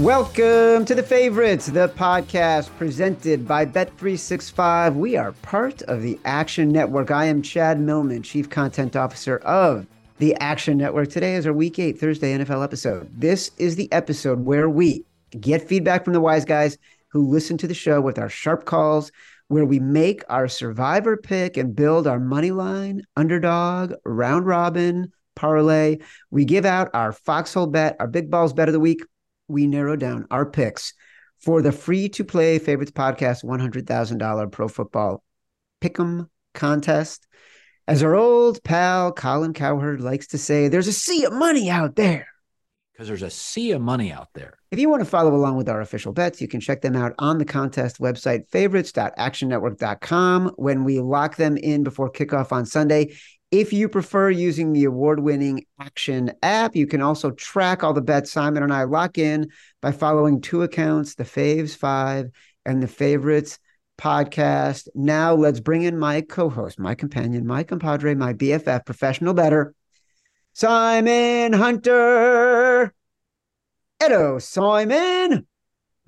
Welcome to the favorites, the podcast presented by Bet365. We are part of the Action Network. I am Chad Millman, Chief Content Officer of the Action Network. Today is our Week 8 Thursday NFL episode. This is the episode where we get feedback from the wise guys who listen to the show with our sharp calls, where we make our survivor pick and build our money line, underdog, round robin, parlay. We give out our foxhole bet, our big balls bet of the week we narrow down our picks for the free to play favorites podcast $100,000 pro football pick'em contest. As our old pal Colin Cowherd likes to say, there's a sea of money out there. Because there's a sea of money out there. If you want to follow along with our official bets, you can check them out on the contest website, favorites.actionnetwork.com, when we lock them in before kickoff on Sunday. If you prefer using the award winning Action app, you can also track all the bets Simon and I lock in by following two accounts the Faves Five and the Favorites podcast. Now let's bring in my co host, my companion, my compadre, my BFF, professional bettor, Simon Hunter. Hello, Simon.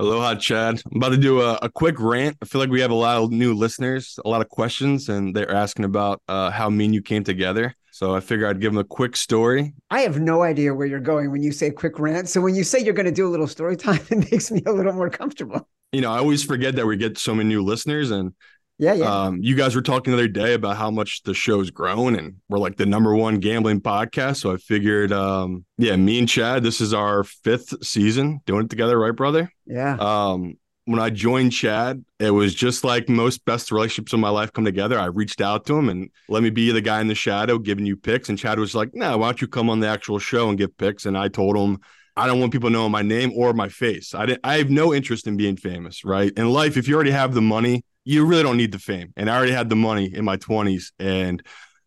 Aloha, Chad. I'm about to do a, a, quick rant. I feel like we have a lot of new listeners, a lot of questions, and they're asking about uh, how me and you came together. So I figure I'd give them a quick story. I have no idea where you're going when you say quick rant. So when you say you're going to do a little story time, it makes me a little more comfortable. You know, I always forget that we get so many new listeners, and yeah, yeah. Um, you guys were talking the other day about how much the show's grown, and we're like the number one gambling podcast. So I figured, um, yeah, me and Chad, this is our fifth season doing it together, right, brother? Yeah. Um, when I joined Chad, it was just like most best relationships in my life come together. I reached out to him and let me be the guy in the shadow giving you picks. And Chad was like, "No, why don't you come on the actual show and give picks?" And I told him. I don't want people knowing my name or my face. I didn't, I have no interest in being famous, right? In life, if you already have the money, you really don't need the fame. And I already had the money in my 20s. And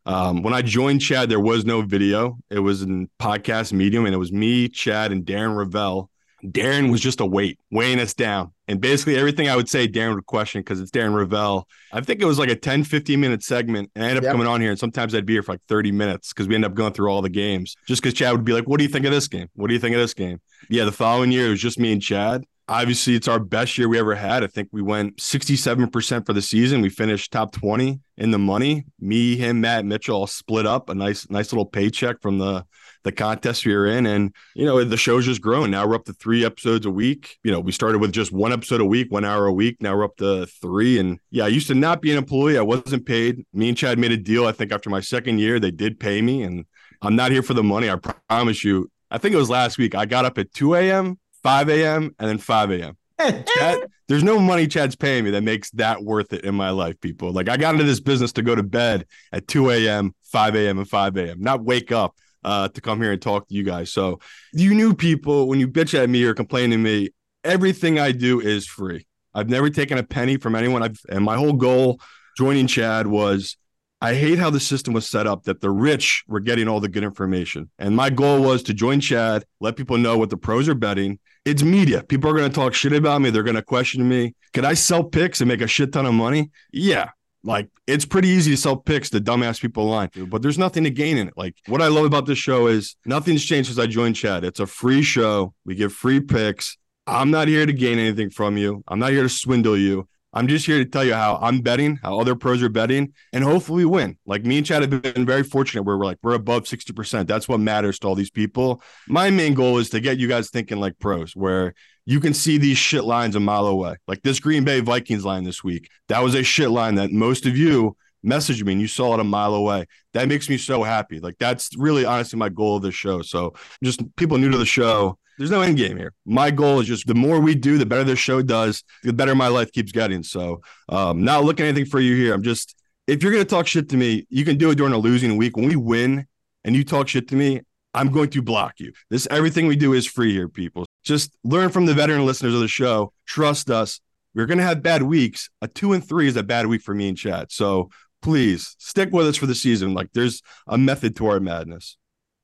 um, when I joined Chad, there was no video. It was in podcast medium, and it was me, Chad, and Darren Rovell. Darren was just a weight, weighing us down. And basically everything I would say, Darren would question because it's Darren Rovell. I think it was like a 10, 15 minute segment. And I ended up yep. coming on here, and sometimes I'd be here for like 30 minutes because we end up going through all the games. Just because Chad would be like, What do you think of this game? What do you think of this game? Yeah, the following year, it was just me and Chad obviously it's our best year we ever had. I think we went 67% for the season. We finished top 20 in the money. Me, him, Matt, Mitchell all split up a nice, nice little paycheck from the the contest we were in. And, you know, the show's just grown. Now we're up to three episodes a week. You know, we started with just one episode a week, one hour a week. Now we're up to three. And yeah, I used to not be an employee. I wasn't paid. Me and Chad made a deal. I think after my second year, they did pay me. And I'm not here for the money. I promise you. I think it was last week. I got up at 2 a.m 5 a.m. and then 5 a.m. Chad, there's no money Chad's paying me that makes that worth it in my life, people. Like I got into this business to go to bed at 2 a.m., 5 a.m., and 5 a.m., not wake up uh, to come here and talk to you guys. So you knew people when you bitch at me or complain to me, everything I do is free. I've never taken a penny from anyone. I've, and my whole goal joining Chad was I hate how the system was set up that the rich were getting all the good information. And my goal was to join Chad, let people know what the pros are betting, it's media. People are going to talk shit about me. They're going to question me. Could I sell picks and make a shit ton of money? Yeah. Like it's pretty easy to sell picks to dumbass people online, but there's nothing to gain in it. Like what I love about this show is nothing's changed since I joined Chad. It's a free show. We give free picks. I'm not here to gain anything from you. I'm not here to swindle you. I'm just here to tell you how I'm betting, how other pros are betting, and hopefully we win. Like me and Chad have been very fortunate where we're like, we're above 60%. That's what matters to all these people. My main goal is to get you guys thinking like pros, where you can see these shit lines a mile away. Like this Green Bay Vikings line this week. That was a shit line that most of you messaged me and you saw it a mile away. That makes me so happy. Like that's really honestly my goal of this show. So just people new to the show there's no end game here. My goal is just the more we do, the better this show does, the better my life keeps getting. So, um, not looking anything for you here. I'm just, if you're going to talk shit to me, you can do it during a losing week. When we win and you talk shit to me, I'm going to block you. This, everything we do is free here, people. Just learn from the veteran listeners of the show. Trust us. We're going to have bad weeks. A two and three is a bad week for me and Chad. So please stick with us for the season. Like there's a method to our madness.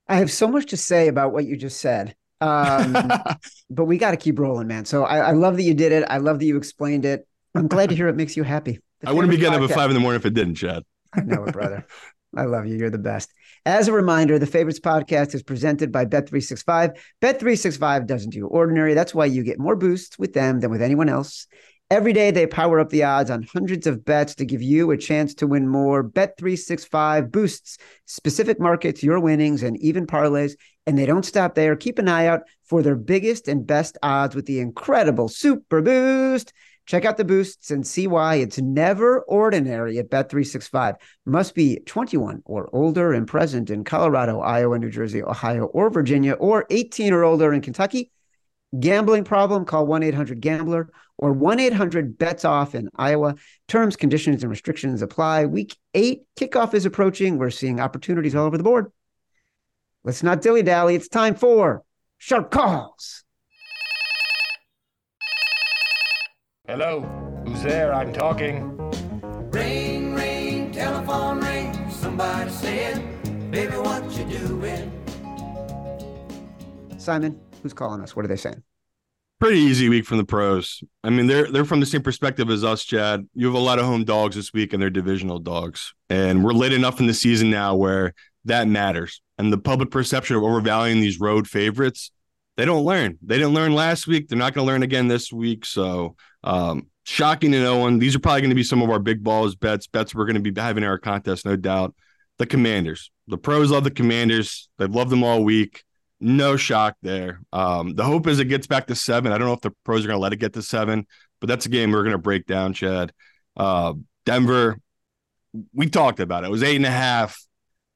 I have so much to say about what you just said. Um, but we got to keep rolling, man. So I, I, love that you did it. I love that you explained it. I'm glad to hear it makes you happy. The I wouldn't be getting up at five in the morning if it didn't, Chad. I know it, brother. I love you. You're the best. As a reminder, the Favorites podcast is presented by Bet365. Bet365 doesn't do ordinary. That's why you get more boosts with them than with anyone else. Every day, they power up the odds on hundreds of bets to give you a chance to win more. Bet365 boosts specific markets, your winnings, and even parlays. And they don't stop there. Keep an eye out for their biggest and best odds with the incredible Super Boost. Check out the boosts and see why it's never ordinary at Bet365. Must be 21 or older and present in Colorado, Iowa, New Jersey, Ohio, or Virginia, or 18 or older in Kentucky. Gambling problem? Call 1 800 Gambler or 1 800 Bets Off in Iowa. Terms, conditions, and restrictions apply. Week eight kickoff is approaching. We're seeing opportunities all over the board. Let's not dilly dally. It's time for Sharp Calls. Hello, who's there? I'm talking. Ring, ring, telephone ring. Somebody said, Baby, what you doing? Simon, who's calling us? What are they saying? Pretty easy week from the pros. I mean, they're they're from the same perspective as us, Chad. You have a lot of home dogs this week, and they're divisional dogs. And we're late enough in the season now where that matters. And the public perception of overvaluing these road favorites, they don't learn. They didn't learn last week. They're not going to learn again this week. So, um, shocking to no one. These are probably going to be some of our big balls bets. Bets we're going to be having in our contest, no doubt. The Commanders. The pros love the Commanders. They've loved them all week no shock there. Um, the hope is it gets back to seven. I don't know if the pros are going to let it get to seven, but that's a game we're going to break down, Chad. Uh, Denver, we talked about it. It was eight and a half.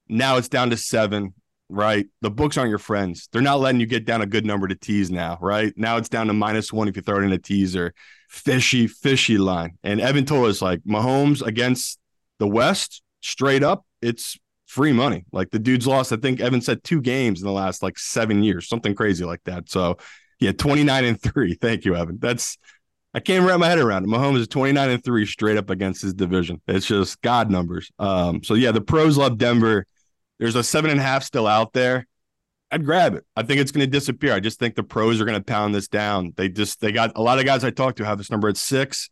Now it's down to seven, right? The books aren't your friends. They're not letting you get down a good number to tease now, right? Now it's down to minus one if you throw it in a teaser. Fishy, fishy line. And Evan told us like Mahomes against the West, straight up, it's free money. Like the dude's lost, I think Evan said two games in the last like seven years, something crazy like that. So yeah, 29 and three. Thank you, Evan. That's I can't wrap my head around it. Mahomes is 29 and three straight up against his division. It's just God numbers. Um, so yeah, the pros love Denver. There's a seven and a half still out there. I'd grab it. I think it's going to disappear. I just think the pros are going to pound this down. They just they got a lot of guys I talked to have this number at six.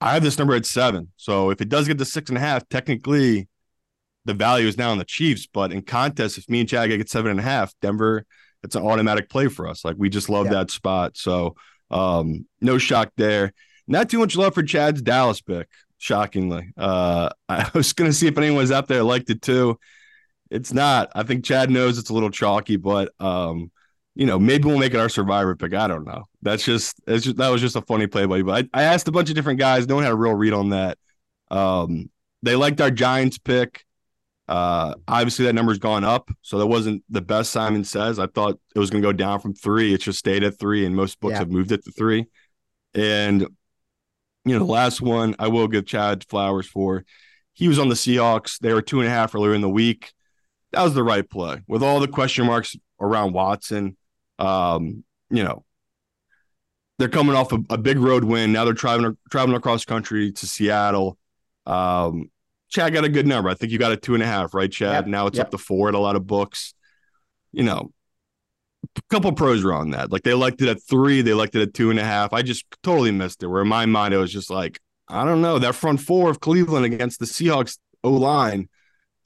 I have this number at seven. So if it does get to six and a half, technically the value is now on the Chiefs. But in contest, if me and Chad get seven and a half, Denver, it's an automatic play for us. Like we just love yeah. that spot. So um, no shock there. Not too much love for Chad's Dallas pick, shockingly. Uh, I was gonna see if anyone was out there liked it too. It's not. I think Chad knows it's a little chalky, but um, you know, maybe we'll make it our survivor pick. I don't know. That's just, it's just that was just a funny play by you. But I, I asked a bunch of different guys. No one had a real read on that. Um, they liked our Giants pick. Uh, obviously, that number's gone up, so that wasn't the best. Simon says I thought it was going to go down from three. It just stayed at three, and most books yeah. have moved it to three. And you know, the last one I will give Chad flowers for. He was on the Seahawks. They were two and a half earlier in the week. That was the right play with all the question marks around Watson. Um, you know, they're coming off a, a, big road win. Now they're traveling traveling across country to Seattle. Um, Chad got a good number. I think you got a two and a half, right, Chad? Yep. Now it's yep. up to four at a lot of books. You know, a couple pros were on that. Like they liked it at three, they liked it at two and a half. I just totally missed it. Where in my mind, it was just like, I don't know that front four of Cleveland against the Seahawks O line.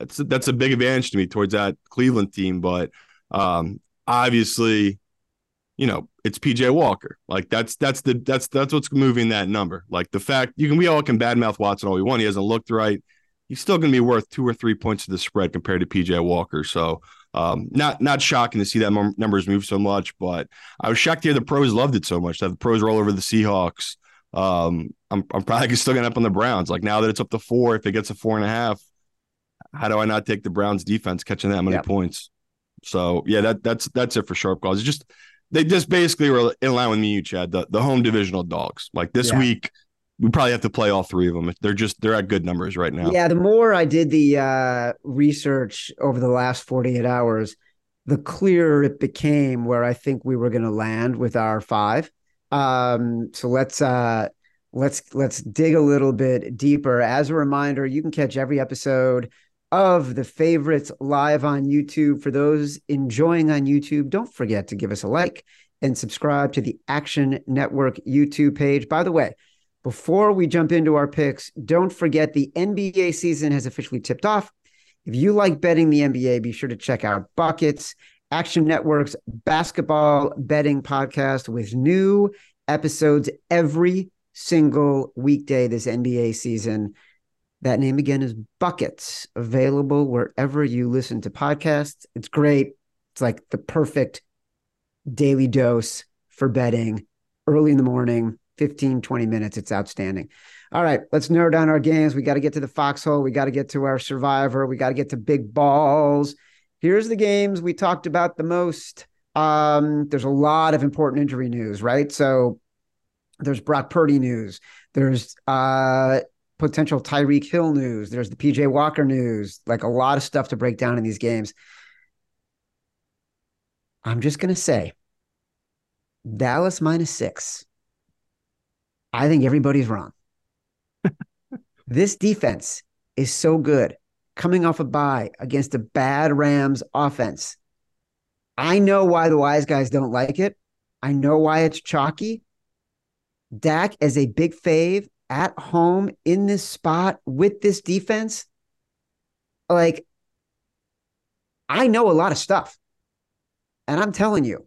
That's a, that's a big advantage to me towards that Cleveland team. But um, obviously, you know, it's PJ Walker. Like that's that's the that's that's what's moving that number. Like the fact you can we all can badmouth Watson all we want. He hasn't looked right. He's still going to be worth two or three points to the spread compared to PJ Walker. So um, not not shocking to see that m- numbers move so much, but I was shocked to hear the pros loved it so much that the pros roll over the Seahawks. Um, I'm I'm probably still going to up on the Browns. Like now that it's up to four, if it gets a four and a half, how do I not take the Browns defense catching that many Yep. points? So yeah, that that's that's it for sharp calls. It's just they just basically were in line with me, you Chad, the, the home divisional dogs. Like this Yeah. week, we probably have to play all three of them. They're just they're at good numbers right now. Yeah, the more I did the uh, research over the last 48 hours, the clearer it became where I think we were going to land with our five. Um, so let's uh, let's let's dig a little bit deeper. As a reminder, you can catch every episode of the favorites live on YouTube. For those enjoying on YouTube, don't forget to give us a like and subscribe to the Action Network YouTube page. By the way, before we jump into our picks, don't forget the NBA season has officially tipped off. If you like betting the NBA, be sure to check out Buckets, Action Network's basketball betting podcast with new episodes every single weekday this NBA season. That name again is Buckets, available wherever you listen to podcasts. It's great. It's like the perfect daily dose for betting early in the morning, 15, 20 minutes. It's outstanding. All right, let's narrow down our games. We got to get to the foxhole. We got to get to our survivor. We got to get to big balls. Here's the games we talked about the most. Um, there's a lot of important injury news, right? So there's Brock Purdy news. There's uh potential Tyreek Hill news. There's the PJ Walker news. Like a lot of stuff to break down in these games. I'm just gonna say Dallas minus six. I think everybody's wrong. this defense is so good coming off a bye against a bad Rams offense. I know why the wise guys don't like it. I know why it's chalky. Dak is a big fave at home in this spot with this defense. Like, I know a lot of stuff. And I'm telling you,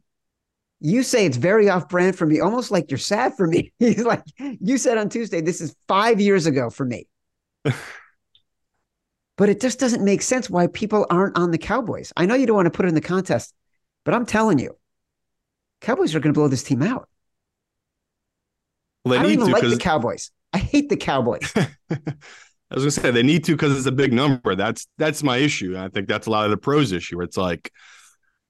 you say it's very off brand for me, almost like you're sad for me. Like, you said on Tuesday, this is five years ago for me. but it just doesn't make sense why people aren't on the Cowboys. I know you don't want to put it in the contest, but I'm telling you, Cowboys are going to blow this team out. Well, they I don't need even to like the Cowboys. Hate the Cowboys. I was gonna say they need to because it's a big number. That's that's my issue. I think that's a lot of the pros issue. It's like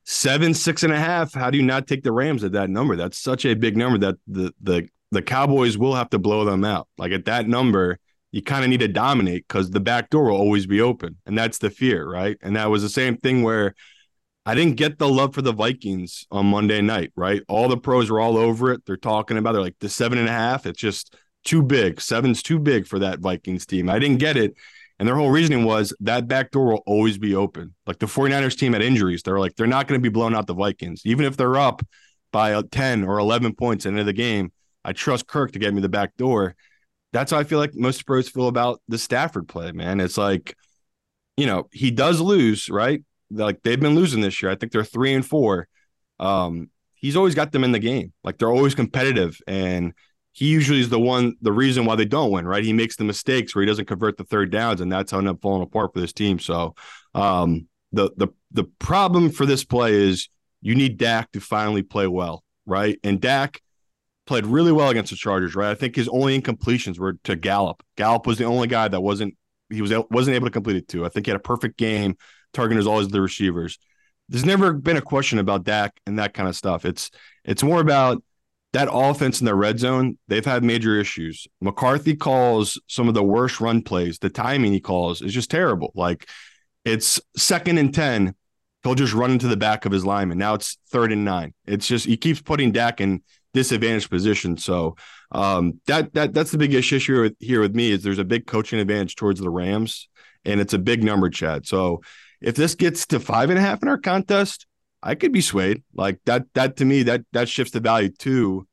seven, six and a half. How do you not take the Rams at that number? That's such a big number that the the the Cowboys will have to blow them out. Like at that number, you kind of need to dominate because the back door will always be open, and that's the fear, right? And that was the same thing where I didn't get the love for the Vikings on Monday night, right? All the pros were all over it. They're talking about. They're like the seven and a half. It's just too big. Seven's too big for that Vikings team. I didn't get it. And their whole reasoning was that back door will always be open. Like the 49ers team had injuries. They're like, they're not going to be blowing out the Vikings. Even if they're up by uh, 10 or 11 points at the end of the game, I trust Kirk to get me the back door. That's how I feel like most pros feel about the Stafford play, man. It's like, you know, he does lose, right? Like they've been losing this year. I think they're three and four. Um, he's always got them in the game. Like they're always competitive. And he usually is the one, the reason why they don't win, right? He makes the mistakes where he doesn't convert the third downs, and that's how end up falling apart for this team. So um, the the the problem for this play is you need Dak to finally play well, right? And Dak played really well against the Chargers, right? I think his only incompletions were to Gallup. Gallup was the only guy that wasn't he was wasn't able to complete it to. I think he had a perfect game. Targeting is always the receivers. There's never been a question about Dak and that kind of stuff. It's it's more about that offense in the red zone. They've had major issues. McCarthy calls some of the worst run plays. The timing he calls is just terrible. Like it's second and ten, he'll just run into the back of his lineman. Now it's third and nine. It's just he keeps putting Dak in disadvantaged position. So um, that that that's the biggest issue with, here with me is there's a big coaching advantage towards the Rams, and it's a big number, Chad. So if this gets to five and a half in our contest, I could be swayed. Like that that to me that that shifts the value to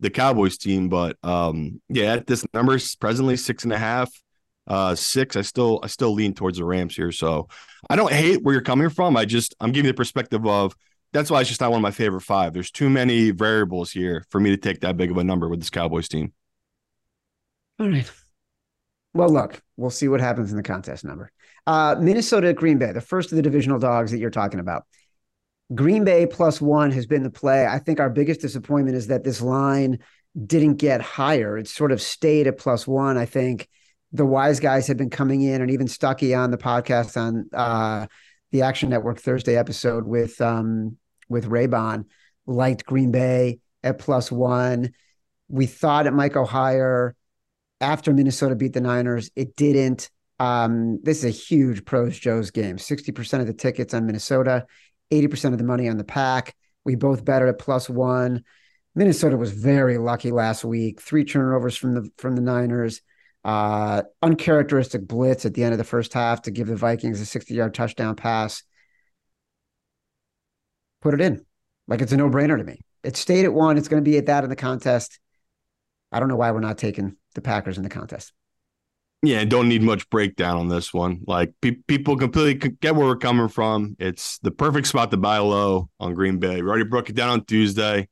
the Cowboys team. But um, yeah, at this number is presently six and a half, uh, six. I still I still lean towards the Rams here. So I don't hate where you're coming from. I just I'm giving the perspective of that's why it's just not one of my favorite five. There's too many variables here for me to take that big of a number with this Cowboys team. All right. Well, look, we'll see what happens in the contest number. Uh, Minnesota Green Bay, the first of the divisional dogs that you're talking about. Green Bay plus one has been the play. I think our biggest disappointment is that this line didn't get higher. It sort of stayed at plus one. I think the wise guys have been coming in, and even Stuckey on the podcast on uh, the Action Network Thursday episode with um, with Raybon liked Green Bay at plus one. We thought it might go higher after Minnesota beat the Niners. It didn't. Um, this is a huge pros Joe's game. 60% of the tickets on Minnesota, 80% of the money on the pack. We both betted at plus one. Minnesota was very lucky last week. Three turnovers from the from the Niners. Uh, uncharacteristic blitz at the end of the first half to give the Vikings a 60 yard touchdown pass. Put it in. Like it's a no brainer to me. It stayed at one. It's going to be at that in the contest. I don't know why we're not taking the Packers in the contest. Yeah, don't need much breakdown on this one. Like pe- people completely get where we're coming from. It's the perfect spot to buy low on Green Bay. We already broke it down on Tuesday.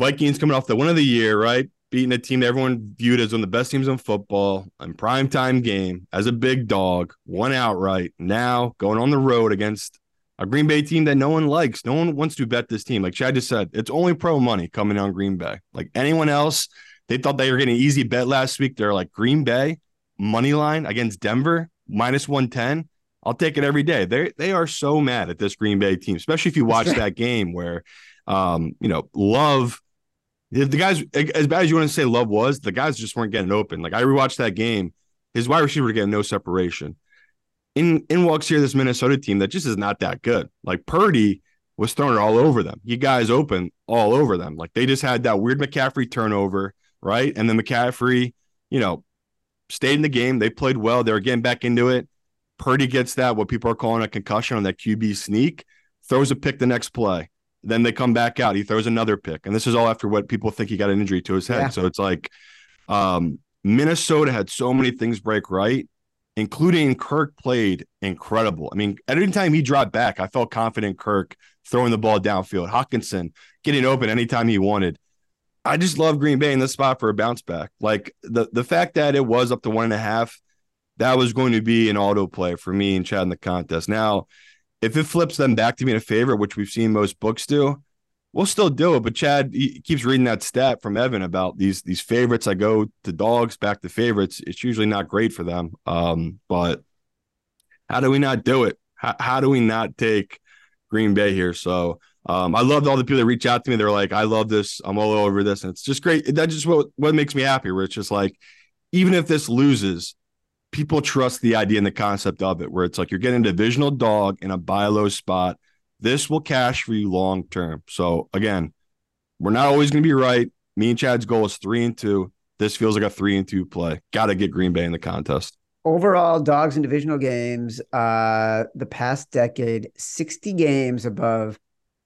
Vikings coming off the win of the year, right? Beating a team that everyone viewed as one of the best teams in football in prime time game as a big dog, won outright. Now going on the road against a Green Bay team that no one likes. No one wants to bet this team. Like Chad just said, it's only pro money coming on Green Bay. Like anyone else, they thought they were getting an easy bet last week. They're like Green Bay money line against Denver minus 110. I'll take it every day. They they are so mad at this Green Bay team, especially if you watch right. that game where um, you know, Love the the guys as bad as you want to say Love was, the guys just weren't getting open. Like I rewatched that game, his wide receiver getting no separation. In in walks here this Minnesota team that just is not that good. Like Purdy was throwing it all over them. You guys open all over them. Like they just had that weird McCaffrey turnover, right? And then McCaffrey, you know, stayed in the game. They played well. They were getting back into it. Purdy gets that, what people are calling a concussion on that QB sneak, throws a pick the next play. Then they come back out. He throws another pick. And this is all after what people think he got an injury to his head. Yeah. So it's like um, Minnesota had so many things break right, including Kirk played incredible. I mean, at any time he dropped back, I felt confident Kirk throwing the ball downfield. Hockenson getting open anytime he wanted. I just love Green Bay in this spot for a bounce back. Like the the fact that it was up to one and a half, that was going to be an auto play for me and Chad in the contest. Now, if it flips them back to being a favorite, which we've seen most books do, we'll still do it. But Chad keeps reading that stat from Evan about these these favorites. I go to dogs back to favorites. It's usually not great for them. Um, but how do we not do it? How, how do we not take Green Bay here? So um, I loved all the people that reach out to me. They're like, I love this. I'm all over this. And it's just great. That's just what, what makes me happy, where it's just like, even if this loses, people trust the idea and the concept of it, where it's like you're getting a divisional dog in a buy low spot. This will cash for you long term. So again, we're not always going to be right. Me and Chad's goal is three and two. This feels like a three and two play. Got to get Green Bay in the contest. Overall, dogs in divisional games, uh, the past decade, 60 games above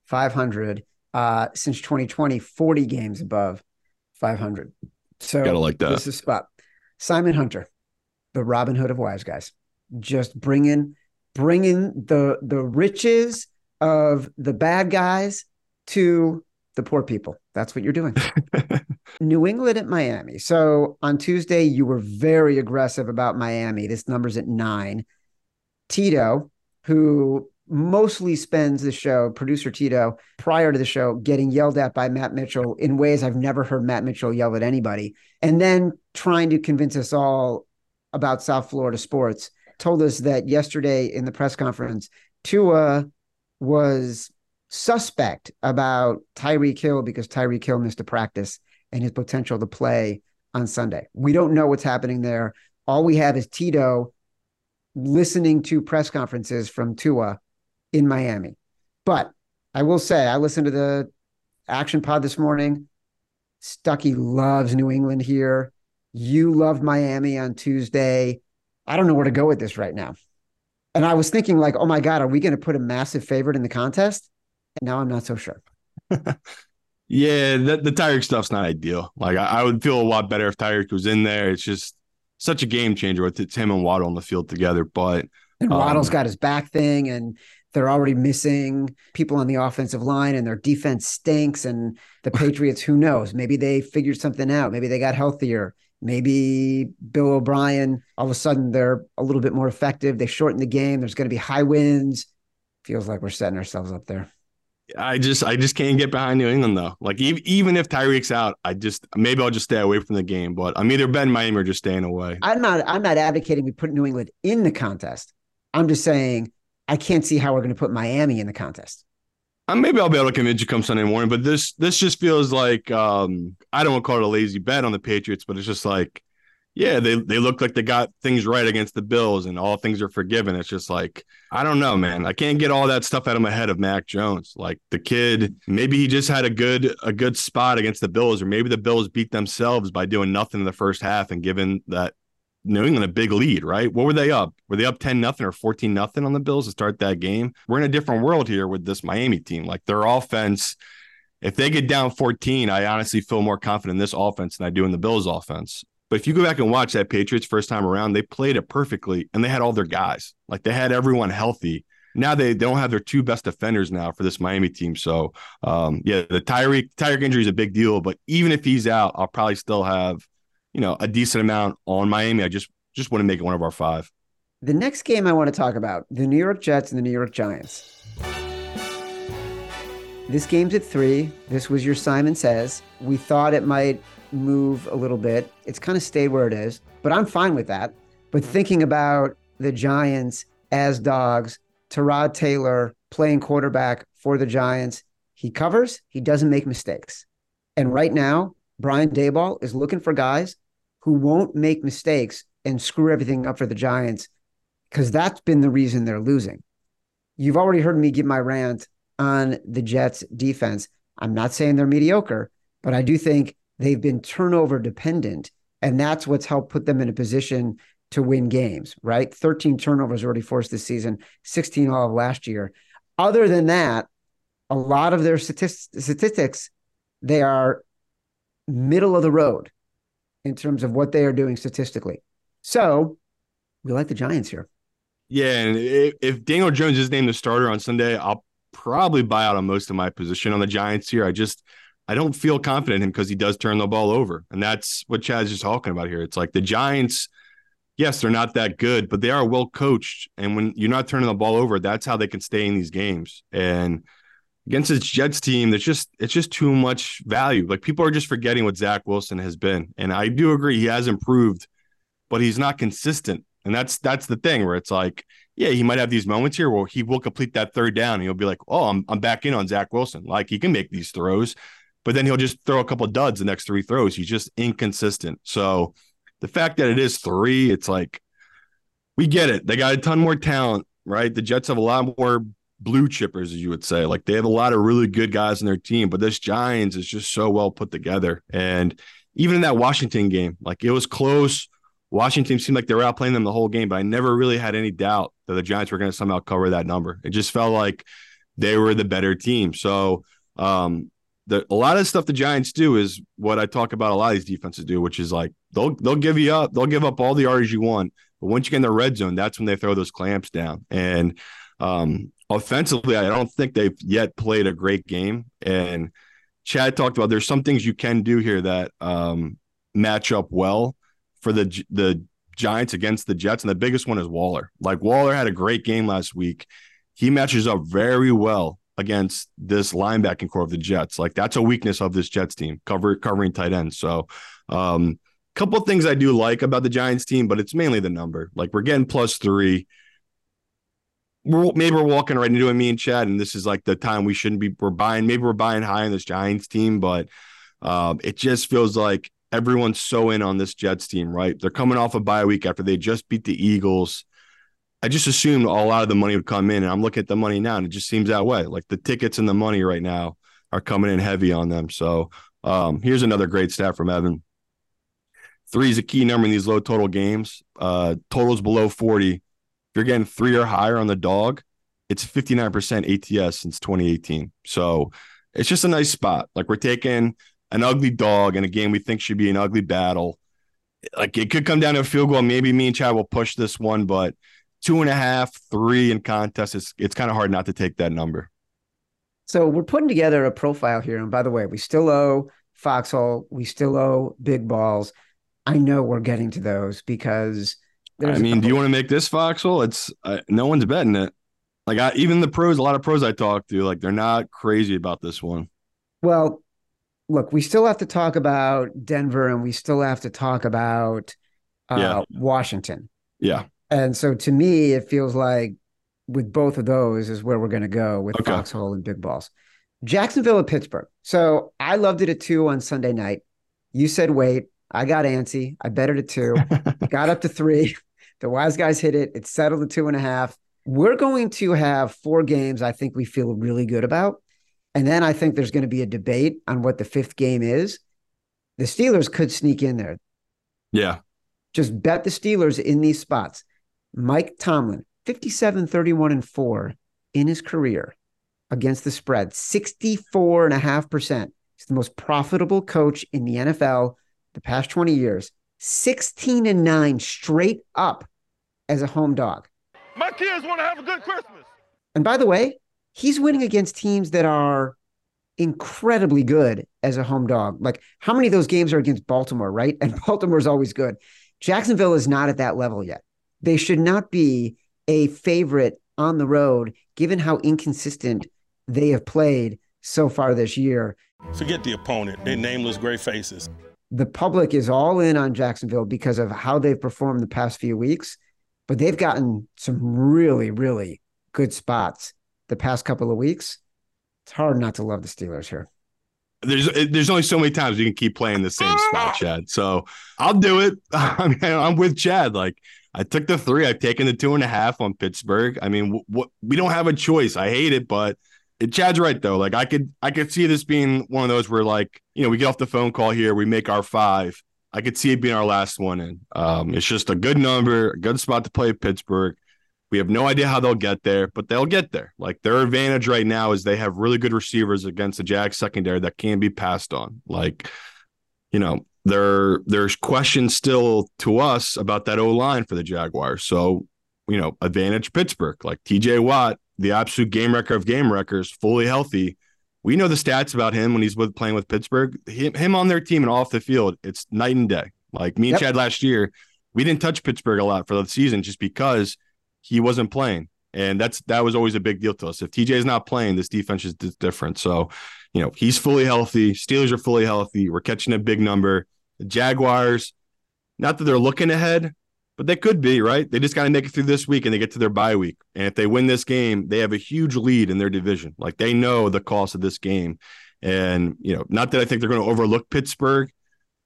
500. Uh, since 2020, 40 games above 500. So Gotta like that. This is spot. Simon Hunter, the Robin Hood of wise guys, just bringing bringing the the riches of the bad guys to the poor people. That's what you're doing. New England at Miami. So on Tuesday, you were very aggressive about Miami. This number's at nine. Tito, who mostly spends the show, producer Tito, prior to the show, getting yelled at by Matt Mitchell in ways I've never heard Matt Mitchell yell at anybody, and then trying to convince us all about South Florida sports, told us that yesterday in the press conference, Tua was suspect about Tyreek Hill because Tyreek Hill missed a practice and his potential to play on Sunday. We don't know what's happening there. All we have is Tito listening to press conferences from Tua in Miami. But I will say, I listened to the action pod this morning. Stuckey loves New England here. You loved Miami on Tuesday. I don't know where to go with this right now. And I was thinking, like, oh my God, are we going to put a massive favorite in the contest? And now I'm not so sure. Yeah, the, the Tyreek stuff's not ideal. Like I, I would feel a lot better if Tyreek was in there. It's just such a game changer with it's him and Waddle on the field together. But And Waddle's Um, got his back thing, and they're already missing people on the offensive line, and their defense stinks. And the Patriots, who knows? Maybe they figured something out. Maybe they got healthier. Maybe Bill O'Brien, all of a sudden, they're a little bit more effective. They shorten the game. There's going to be high winds. Feels like we're setting ourselves up there. I just I just can't get behind New England though. Like even even if Tyreek's out, I just maybe I'll just stay away from the game. But I'm either betting Miami or just staying away. I'm not. I'm not advocating we put New England in the contest. I'm just saying I can't see how we're going to put Miami in the contest. Uh, maybe I'll be able to convince you come Sunday morning, but this this just feels like um I don't want to call it a lazy bet on the Patriots, but it's just like, yeah, they they look like they got things right against the Bills and all things are forgiven. It's just like I don't know, man. I can't get all that stuff out of my head of Mac Jones. Like the kid, maybe he just had a good a good spot against the Bills, or maybe the Bills beat themselves by doing nothing in the first half and giving that New England a big lead, right? What were they up? Were they up 10 nothing or 14 nothing on the Bills to start that game? We're in a different world here with this Miami team. Like their offense, if they get down 14, I honestly feel more confident in this offense than I do in the Bills offense. But if you go back and watch that Patriots first time around, they played it perfectly and they had all their guys. Like they had everyone healthy. Now they, they don't have their two best defenders now for this Miami team. So um, yeah, the Tyreek Tyreek injury is a big deal. But even if he's out, I'll probably still have you know a decent amount on Miami. I just just want to make it one of our five. The next game I want to talk about the New York Jets and the New York Giants. This game's at three. This was your Simon Says. We thought it might move a little bit. It's kind of stayed where it is, but I'm fine with that. But thinking about the Giants as dogs, Tyrod Taylor playing quarterback for the Giants, he covers, he doesn't make mistakes. And right now, Brian Daboll is looking for guys who won't make mistakes and screw everything up for the Giants because that's been the reason they're losing. You've already heard me give my rant on the Jets defense. I'm not saying they're mediocre, but I do think they've been turnover dependent. And that's what's helped put them in a position to win games, right? 13 turnovers already forced this season, 16 all of last year. Other than that, a lot of their statistics, they are middle of the road in terms of what they are doing statistically. So we like the Giants here. Yeah, and if, if Daniel Jones is named the starter on Sunday, I'll probably buy out on most of my position on the Giants here. I just I don't feel confident in him because he does turn the ball over, and that's what Chad's just talking about here. It's like the Giants. Yes, they're not that good, but they are well coached. And when you're not turning the ball over, that's how they can stay in these games. And against this Jets team, there's just it's just too much value. Like people are just forgetting what Zach Wilson has been. And I do agree he has improved, but he's not consistent. And that's that's the thing where it's like, yeah, he might have these moments here where he will complete that third down and he'll be like, Oh, I'm I'm back in on Zach Wilson. Like he can make these throws, but then he'll just throw a couple duds the next three throws. He's just inconsistent. So the fact that it is three, it's like we get it. They got a ton more talent, right? The Jets have a lot more blue chippers, as you would say. Like they have a lot of really good guys in their team, but this Giants is just so well put together. And even in that Washington game, like it was close. Washington seemed like they were outplaying them the whole game, but I never really had any doubt that the Giants were going to somehow cover that number. It just felt like they were the better team. So, um, the, a lot of stuff the Giants do is what I talk about. A lot of these defenses do, which is like they'll they'll give you up, they'll give up all the yards you want, but once you get in the red zone, that's when they throw those clamps down. And um, offensively, I don't think they've yet played a great game. And Chad talked about there's some things you can do here that um, match up well for the the Giants against the Jets, and the biggest one is Waller. Like Waller had a great game last week. He matches up very well against this linebacking corps of the Jets. Like that's a weakness of this Jets team, cover covering tight ends. So um couple things I do like about the Giants team, but it's mainly the number. Like we're getting plus three. We're, maybe we're walking right into it, me and Chad, and this is like the time we shouldn't be. We're buying, maybe we're buying high on this Giants team, but um, it just feels like everyone's so in on this Jets team, right? They're coming off a bye week after they just beat the Eagles. I just assumed a lot of the money would come in, and I'm looking at the money now, and it just seems that way. Like the tickets and the money right now are coming in heavy on them. So um, here's another great stat from Evan. Three is a key number in these low total games. Uh, totals below 40. You're getting three or higher on the dog, it's 59% ATS since 2018. So it's just a nice spot. Like we're taking an ugly dog in a game we think should be an ugly battle. Like it could come down to a field goal. Maybe me and Chad will push this one, but two and a half, three in contest, it's it's kind of hard not to take that number. So we're putting together a profile here. And by the way, we still owe Foxhole, we still owe Big Balls. I know we're getting to those because I mean, do you want to make this Foxhole? It's uh, no one's betting it. Like I, even the pros, a lot of pros I talk to, like they're not crazy about this one. Well, look, we still have to talk about Denver and we still have to talk about uh, Yeah. Washington. Yeah. And so to me, it feels like with both of those is where we're going to go with Okay. Foxhole and Big Balls. Jacksonville at Pittsburgh. So I loved it at two on Sunday night. You said wait. I got antsy. I bet it at two. got up to three. The wise guys hit it. It's settled to two and a half. We're going to have four games I think we feel really good about. And then I think there's going to be a debate on what the fifth game is. The Steelers could sneak in there. Yeah. Just bet the Steelers in these spots. Mike Tomlin, 57, 31, and 4 in his career against the spread, 64.5%. He's the most profitable coach in the NFL the past 20 years, 16 and 9 straight up as a home dog. My kids want to have a good Christmas. And by the way, he's winning against teams that are incredibly good as a home dog. Like how many of those games are against Baltimore, right? And Baltimore's always good. Jacksonville is not at that level yet. They should not be a favorite on the road, given how inconsistent they have played so far this year. Forget the opponent. They're nameless gray faces. The public is all in on Jacksonville because of how they've performed the past few weeks, but they've gotten some really, really good spots the past couple of weeks. It's hard not to love the Steelers here. There's eh, there's only so many times you can keep playing the same spot, ah. Chad. So I'll do it. I mean, I'm with Chad. Like I took the three. I've taken the two and a half on Pittsburgh. I mean, what we don't have a choice. I hate it, but it, Chad's right though. Like I could I could see this being one of those where like you know we get off the phone call here, we make our five. I could see it being our last one in. Um, it's just a good number, a good spot to play Pittsburgh. We have no idea how they'll get there, but they'll get there. Like their advantage right now is they have really good receivers against the Jags secondary that can be passed on. Like, you know, there there's questions still to us about that O line for the Jaguars. So, you know, advantage Pittsburgh, like TJ Watt, the absolute game record of game records, fully healthy. We know the stats about him when he's with playing with Pittsburgh. Him, him on their team and off the field, it's night and day. Like me and Yep. Chad last year, we didn't touch Pittsburgh a lot for the season just because he wasn't playing. And that's that was always a big deal to us. If TJ is not playing, this defense is different. So, you know, he's fully healthy. Steelers are fully healthy. We're catching a big number. The Jaguars, not that they're looking ahead, but they could be, right? They just got to make it through this week and they get to their bye week. And if they win this game, they have a huge lead in their division. Like they know the cost of this game. And, you know, not that I think they're going to overlook Pittsburgh,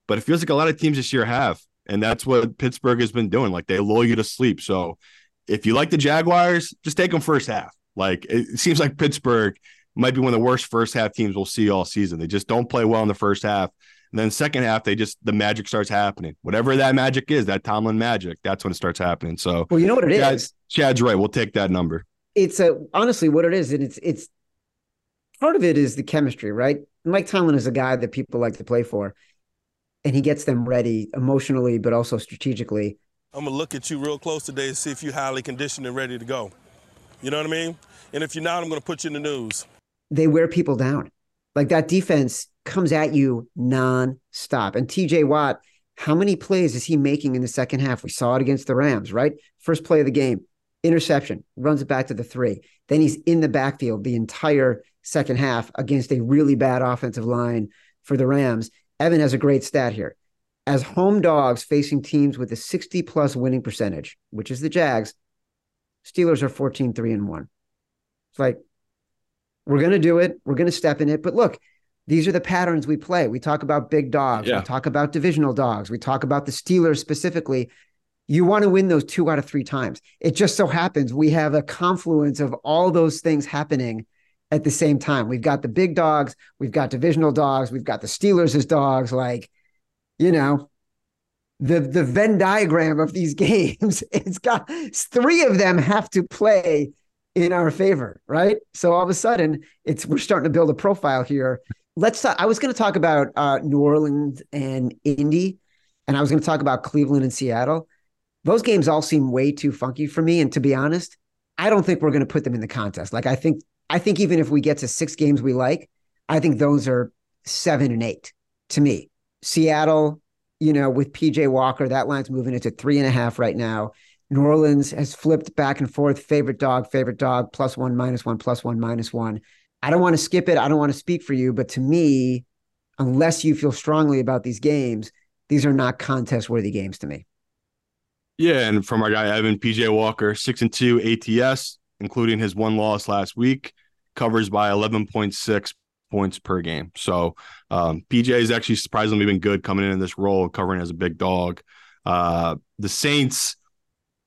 but it feels like a lot of teams this year have. And that's what Pittsburgh has been doing. Like they lull you to sleep. So if you like the Jaguars, just take them first half. Like it seems like Pittsburgh might be one of the worst first half teams we'll see all season. They just don't play well in the first half. And then second half, they just the magic starts happening. Whatever that magic is, that Tomlin magic, that's when it starts happening. So Well, you know what it is. Chad- Chad's right. We'll take that number. It's a honestly what it is, and it's it's part of it is the chemistry, right? Mike Tomlin is a guy that people like to play for, and he gets them ready emotionally, but also strategically. I'm gonna look at you real close today and see if you're highly conditioned and ready to go. You know what I mean? And if you're not, I'm gonna put you in the news. They wear people down. Like that defense comes at you non-stop. And TJ Watt, how many plays is he making in the second half? We saw it against the Rams, right? First play of the game, interception, runs it back to the three. Then he's in the backfield the entire second half against a really bad offensive line for the Rams. Evan has a great stat here. As home dogs facing teams with a 60 plus winning percentage, which is the Jags, Steelers are 14 3 and 1. It's like, we're going to do it. We're going to step in it. But look, these are the patterns we play. We talk about big dogs. Yeah. We talk about divisional dogs. We talk about the Steelers specifically. You want to win those two out of three times. It just so happens we have a confluence of all those things happening at the same time. We've got the big dogs, we've got divisional dogs, we've got the Steelers as dogs. Like, you know, the the Venn diagram of these games, it's got three of them have to play in our favor, right? So all of a sudden, it's we're starting to build a profile here. Let's talk. I was going to talk about uh, New Orleans and Indy, and I was going to talk about Cleveland and Seattle. Those games all seem way too funky for me, and to be honest, I don't think we're going to put them in the contest. Like I think, I think even if we get to six games we like, I think those are seven and eight to me. Seattle, you know, with PJ Walker, that line's moving into three and a half right now. New Orleans has flipped back and forth, favorite dog, favorite dog, plus one, minus one, plus one, minus one. I don't want to skip it. I don't want to speak for you, but to me, unless you feel strongly about these games, these are not contest worthy games to me. Yeah, and from our guy Evan PJ Walker, six and two ATS, including his one loss last week, covers by eleven point six points per game. So um, PJ has actually surprisingly been good coming in in this role, covering as a big dog. Uh, the Saints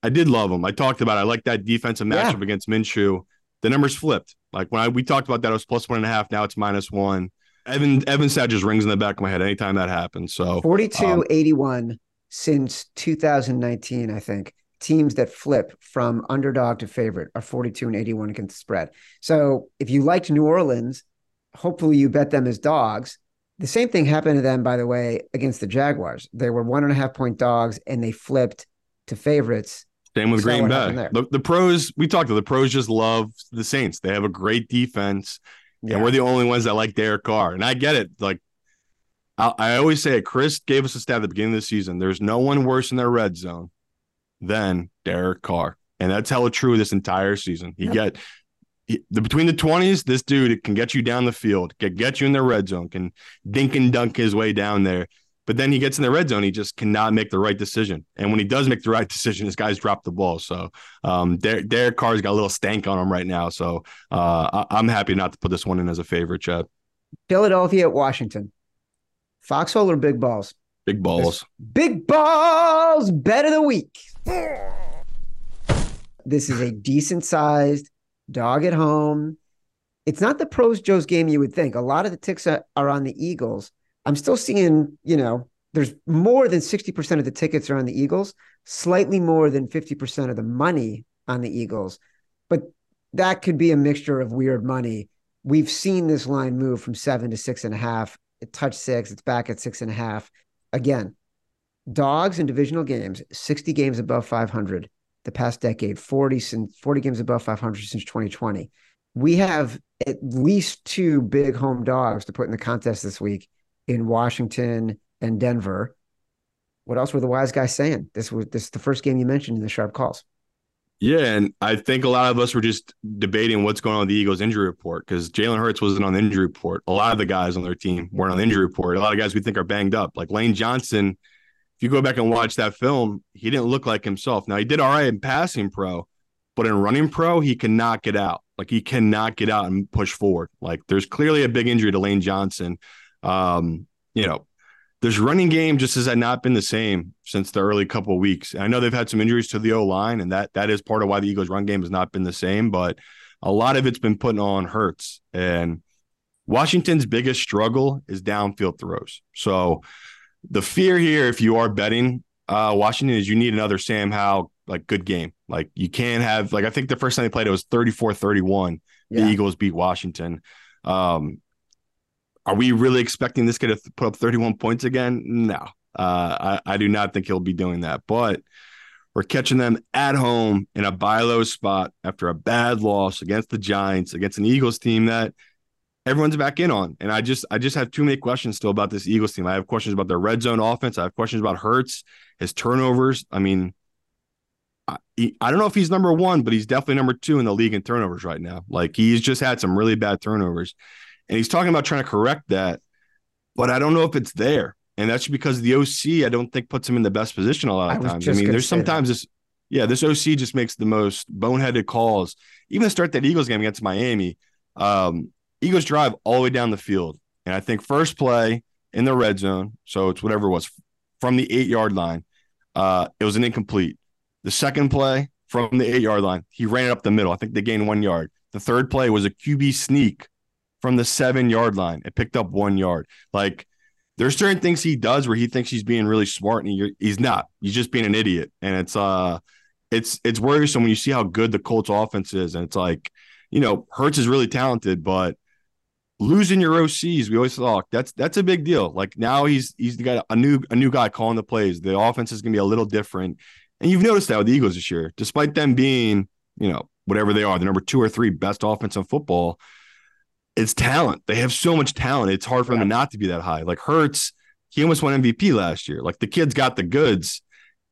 I did love him. I talked about it. I like that defensive matchup yeah. against Minshew. The numbers flipped. Like when I, we talked about that, it was plus one and a half. Now it's minus one. Evan Evan just rings in the back of my head anytime that happens. So 42 um, 81 since 2019, I think. Teams that flip from underdog to favorite are 42 and 81 against the spread. So if you liked New Orleans, hopefully you bet them as dogs. The same thing happened to them, by the way, against the Jaguars. They were one and a half point dogs and they flipped to favorites same with Green Bay. The, the pros, we talked to the pros just love the Saints. They have a great defense, yeah. and we're the only ones that like Derek Carr. And I get it. Like I, I always say, it. Chris gave us a stat at the beginning of the season. There's no one worse in their red zone than Derek Carr, and that's hella true this entire season. He yep. get he, the, between the twenties, this dude can get you down the field, get get you in the red zone, can dink and dunk his way down there. But then he gets in the red zone, he just cannot make the right decision. And when he does make the right decision, his guys drop the ball. So um, Derek, Derek Carr's got a little stank on him right now. So uh, I, am happy not to put this one in as a favorite, Chad. Philadelphia at Washington. Foxhole or big balls? Big balls. Big balls, bet of the week. This is a decent sized dog at home. It's not the pros Joe's game you would think. A lot of the ticks are, are on the Eagles. I'm still seeing, you know, there's more than 60% of the tickets are on the Eagles, slightly more than 50% of the money on the Eagles. But that could be a mixture of weird money. We've seen this line move from seven to six and a half. It touched six, it's back at six and a half. Again, dogs in divisional games, 60 games above 500 the past decade, 40 since 40 games above 500 since 2020. We have at least two big home dogs to put in the contest this week in Washington and Denver. What else were the wise guys saying? This was this is the first game you mentioned in the sharp calls. Yeah, and I think a lot of us were just debating what's going on with the Eagles injury report because Jalen Hurts wasn't on the injury report. A lot of the guys on their team weren't on the injury report. A lot of guys we think are banged up, like Lane Johnson. If you go back and watch that film, he didn't look like himself. Now he did all right in passing pro, but in running pro, he cannot get out. Like he cannot get out and push forward. Like there's clearly a big injury to Lane Johnson. Um, you know, this running game just has not been the same since the early couple of weeks. I know they've had some injuries to the O line, and that that is part of why the Eagles' run game has not been the same. But a lot of it's been putting on Hurts, and Washington's biggest struggle is downfield throws. So the fear here, if you are betting uh, Washington, is you need another Sam Howell like good game. Like you can't have like I think the first time they played it was 34-31. The Eagles beat Washington. Um, are we really expecting this guy to put up 31 points again? No, uh, I, I do not think he'll be doing that. But we're catching them at home in a buy low spot after a bad loss against the Giants, against an Eagles team that everyone's back in on. And I just I just have too many questions still about this Eagles team. I have questions about their red zone offense. I have questions about Hurts, his turnovers. I mean, I, I don't know if he's number one, but he's definitely number two in the league in turnovers right now. Like he's just had some really bad turnovers. And he's talking about trying to correct that, but I don't know if it's there. And that's because the OC, I don't think puts him in the best position a lot of I times. I mean, there's sometimes that. this, yeah, this OC just makes the most boneheaded calls. Even to start that Eagles game against Miami, um, Eagles drive all the way down the field. And I think first play in the red zone, so it's whatever it was from the eight yard line, uh, it was an incomplete. The second play from the eight yard line, he ran it up the middle. I think they gained one yard. The third play was a QB sneak from the seven yard line. It picked up one yard. Like there's certain things he does where he thinks he's being really smart and he, he's not. He's just being an idiot. And it's uh it's it's worrisome when you see how good the Colts offense is, and it's like, you know, Hurts is really talented, but losing your OCs, we always thought that's that's a big deal. Like now he's he's got a new a new guy calling the plays. The offense is gonna be a little different. And you've noticed that with the Eagles this year, despite them being, you know, whatever they are, the number two or three best offense in football, it's talent. They have so much talent. It's hard for them not to be that high. Like Hurts, he almost won MVP last year. Like the kid's got the goods.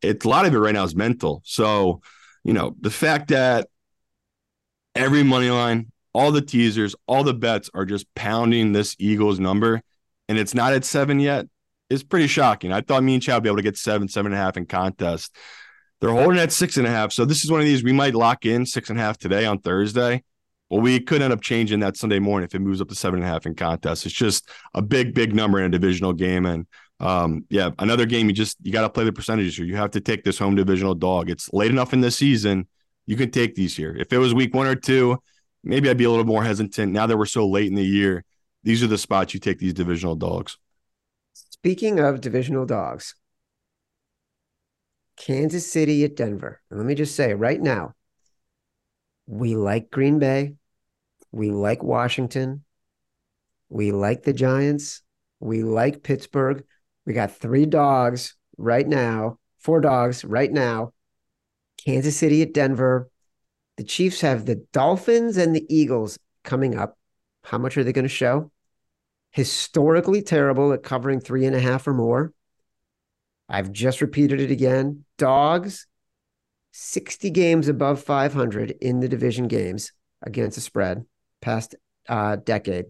It's a lot of it right now is mental. So, you know, the fact that every money line, all the teasers, all the bets are just pounding this Eagles number, and it's not at seven yet, is pretty shocking. I thought me and Chad would be able to get seven, seven and a half in contest. They're holding at six and a half. So this is one of these we might lock in six and a half today on Thursday. Well, we could end up changing that Sunday morning if it moves up to seven and a half in contest. It's just a big, big number in a divisional game. And um, yeah, another game you just you got to play the percentages here. You have to take this home divisional dog. It's late enough in the season. You can take these here. If it was week one or two, maybe I'd be a little more hesitant. Now that we're so late in the year, these are the spots you take these divisional dogs. Speaking of divisional dogs, Kansas City at Denver. And let me just say right now, we like Green Bay. We like Washington. We like the Giants. We like Pittsburgh. We got three dogs right now, four dogs right now. Kansas City at Denver. The Chiefs have the Dolphins and the Eagles coming up. How much are they going to show? Historically terrible at covering three and a half or more. I've just repeated it again. Dogs, 60 games above 500 in the division games against the spread past uh, decade.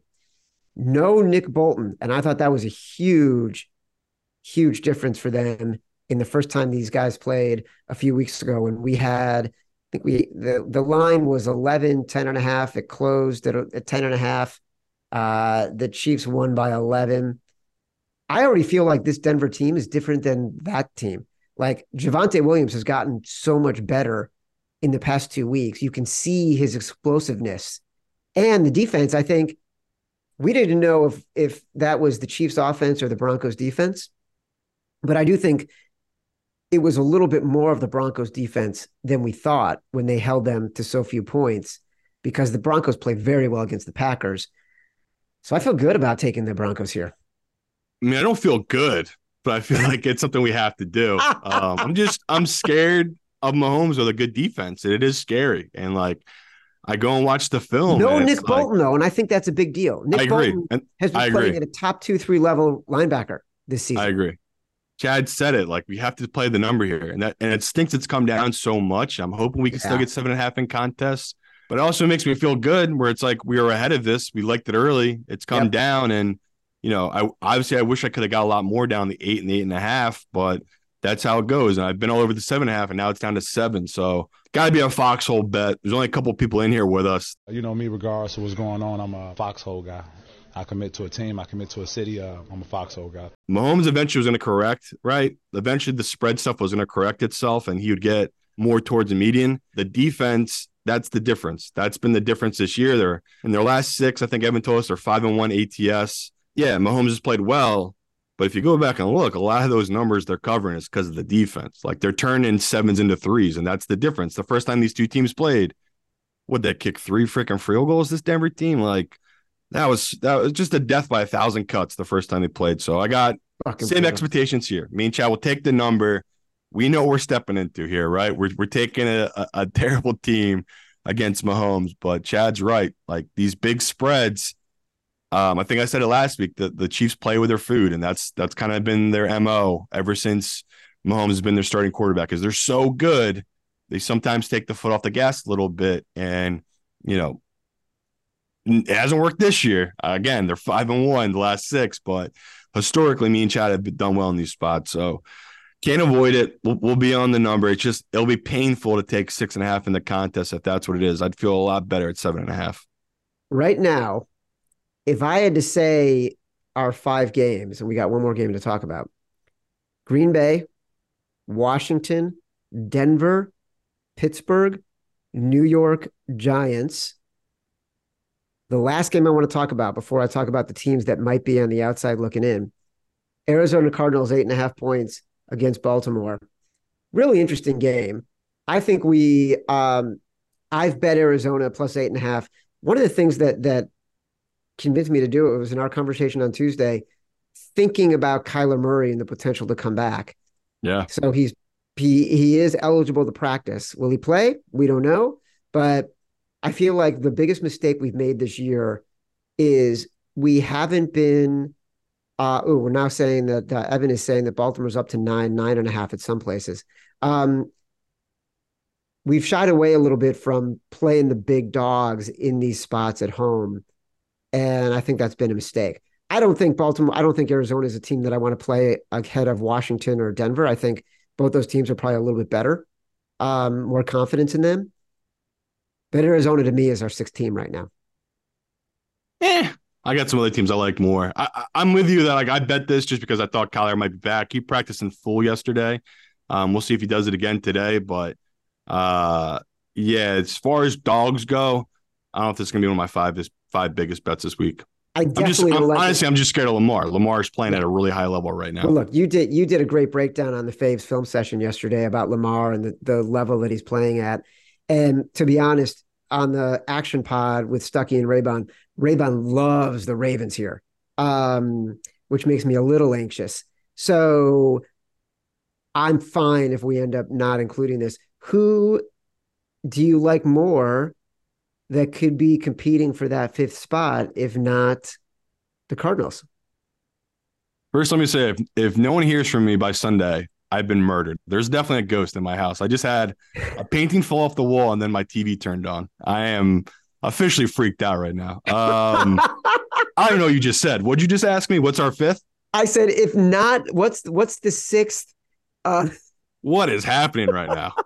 No Nick Bolton. And I thought that was a huge, huge difference for them in the first time these guys played a few weeks ago when we had, I think we, the, the line was 11, 10 and a half. It closed at, at 10 and a half. Uh, the Chiefs won by 11. I already feel like this Denver team is different than that team. Like Javonte Williams has gotten so much better in the past two weeks. You can see his explosiveness and the defense. I think we didn't know if if that was the Chiefs offense or the Broncos defense, but I do think it was a little bit more of the Broncos defense than we thought when they held them to so few points because the Broncos played very well against the Packers. So I feel good about taking the Broncos here. I mean, I don't feel good, but I feel like it's something we have to do. Um, I'm just I'm scared of Mahomes with a good defense. And it is scary, and like I go and watch the film. No Nick like- Bolton though, and I think that's a big deal. Nick I agree. Bolton And has been playing at a top two, three level linebacker this season. I agree. Chad said it. Like we have to play the number here, and that and it stinks. It's come down so much. I'm hoping we can still get seven and a half in contests, but it also makes me feel good. Where it's like we were ahead of this. We liked it early. It's come Yep. down, and you know, I obviously I wish I could have got a lot more down the eight and the eight and a half, but that's how it goes. And I've been all over the seven and a half, and now it's down to seven. So got to be a foxhole bet. There's only a couple people in here with us. You know me, regardless of what's going on, I'm a foxhole guy. I commit to a team. I commit to a city. Uh, I'm a foxhole guy. Mahomes eventually was going to correct, right? Eventually, the spread stuff was going to correct itself, and he would get more towards the median. The defense, that's the difference. That's been the difference this year. They're in their last six. I think Evan told us they're five and one ATS. Yeah, Mahomes has played well, but if you go back and look, a lot of those numbers they're covering is because of the defense. Like they're turning sevens into threes, and that's the difference. The first time these two teams played, would they kick three freaking field goals? This Denver team, like that was that was just a death by a thousand cuts the first time they played. So I got Fucking same brutal. expectations here. Me and Chad will take the number. We know we're stepping into here, right? We're we're taking a, a, a terrible team against Mahomes, but Chad's right. Like these big spreads. Um, I think I said it last week that the Chiefs play with their food, and that's that's kind of been their mo ever since Mahomes has been their starting quarterback. Because they're so good, they sometimes take the foot off the gas a little bit, and you know it hasn't worked this year. Again, they're five and one the last six, but historically, me and Chad have done well in these spots, so can't avoid it. We'll, we'll be on the number. It's just it'll be painful to take six and a half in the contest if that's what it is. I'd feel a lot better at seven and a half. right now, if I had to say our five games, and we got one more game to talk about Green Bay, Washington, Denver, Pittsburgh, New York Giants. The last game I want to talk about before I talk about the teams that might be on the outside looking in Arizona Cardinals, eight and a half points against Baltimore. Really interesting game. I think we um I've bet Arizona plus eight and a half. One of the things that that convinced me to do it was in our conversation on Tuesday, thinking about Kyler Murray and the potential to come back. Yeah. So he's he he is eligible to practice. Will he play? We don't know, but I feel like the biggest mistake we've made this year is we haven't been. Uh, oh, we're now saying that uh, Evan is saying that Baltimore's up to nine, nine and a half at some places. Um, we've shied away a little bit from playing the big dogs in these spots at home, and I think that's been a mistake. I don't think Baltimore. I don't think Arizona is a team that I want to play ahead of Washington or Denver. I think both those teams are probably a little bit better, um, more confidence in them. But Arizona to me is our sixth team right now. Eh, I got some other teams I like more. I, am with you that like I bet this just because I thought Kyler might be back. He practiced in full yesterday. Um, we'll see if he does it again today. But uh, yeah, as far as dogs go, I don't know if this is gonna be one of my five this five biggest bets this week. I I'm just definitely I'm, like it. honestly I'm just scared of Lamar. Lamar's playing at a really high level right now. Well, look, you did you did a great breakdown on the Faves film session yesterday about Lamar and the, the level that he's playing at. And to be honest, on the action pod with Stuckey and Raybon, Raybon loves the Ravens here, um, which makes me a little anxious. So I'm fine if we end up not including this. Who do you like more that could be competing for that fifth spot, if not the Cardinals? First, let me say if, if no one hears from me by Sunday, I've been murdered. There's definitely a ghost in my house. I just had a painting fall off the wall and then my TV turned on. I am officially freaked out right now. Um, I don't know what you just said. What'd you just ask me? What's our fifth? I said, if not, what's what's the sixth? Uh, What is happening right now?